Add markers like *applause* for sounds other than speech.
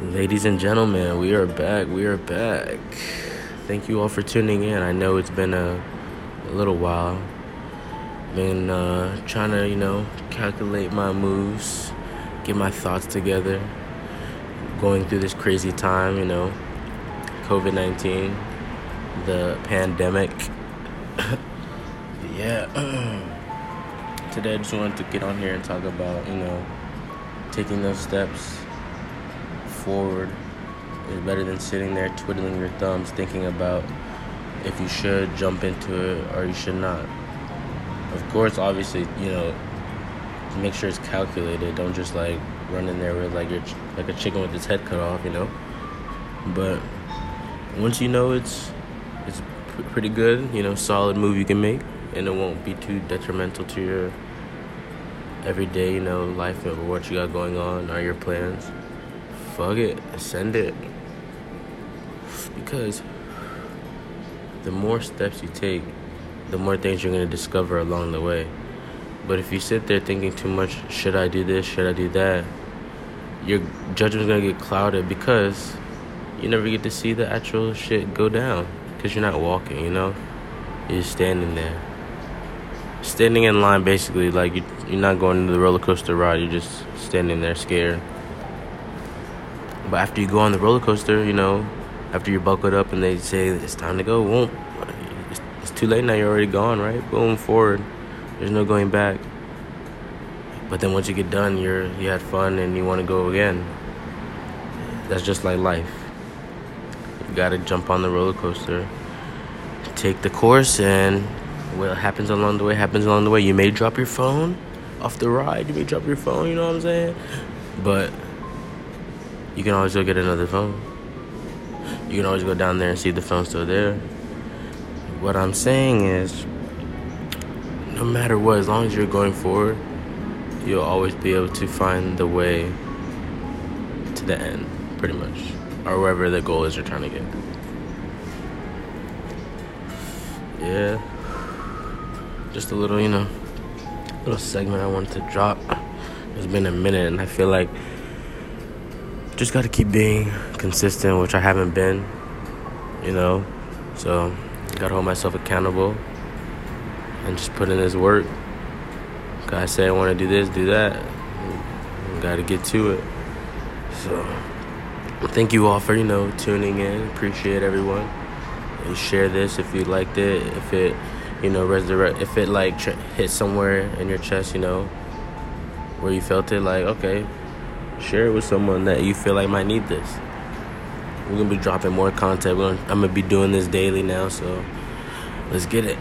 Ladies and gentlemen, we are back. We are back. Thank you all for tuning in. I know it's been a, a little while. Been uh, trying to, you know, calculate my moves, get my thoughts together. Going through this crazy time, you know, COVID 19, the pandemic. *laughs* yeah. *clears throat* Today I just wanted to get on here and talk about, you know, taking those steps forward is better than sitting there twiddling your thumbs thinking about if you should jump into it or you should not. Of course, obviously, you know, make sure it's calculated. Don't just like run in there with like you're like a chicken with its head cut off, you know. But once you know it's it's pretty good, you know, solid move you can make, and it won't be too detrimental to your everyday, you know, life or what you got going on or your plans fuck it, send it. Because the more steps you take, the more things you're gonna discover along the way. But if you sit there thinking too much, should I do this, should I do that, your judgment's gonna get clouded because you never get to see the actual shit go down. Because you're not walking, you know? You're standing there. Standing in line, basically, like you, you're not going to the roller coaster ride, you're just standing there scared. But after you go on the roller coaster, you know, after you're buckled up and they say it's time to go, won't it's, it's too late now. You're already gone, right? Boom, forward. There's no going back. But then once you get done, you're you had fun and you want to go again. That's just like life. You gotta jump on the roller coaster, take the course, and what happens along the way happens along the way. You may drop your phone off the ride. You may drop your phone. You know what I'm saying? But you can always go get another phone. You can always go down there and see the phone's still there. What I'm saying is, no matter what, as long as you're going forward, you'll always be able to find the way to the end, pretty much, or wherever the goal is you're trying to get. Yeah, just a little, you know, little segment I wanted to drop. It's been a minute, and I feel like just got to keep being consistent, which I haven't been, you know. So, got to hold myself accountable and just put in this work. Gotta say I want to do this, do that. Got to get to it. So, thank you all for you know tuning in. Appreciate everyone. And share this if you liked it. If it, you know, resurrect. If it like hit somewhere in your chest, you know, where you felt it. Like, okay, share it with someone that you feel like might need this. We're gonna be dropping more content. Gonna, I'm gonna be doing this daily now, so let's get it.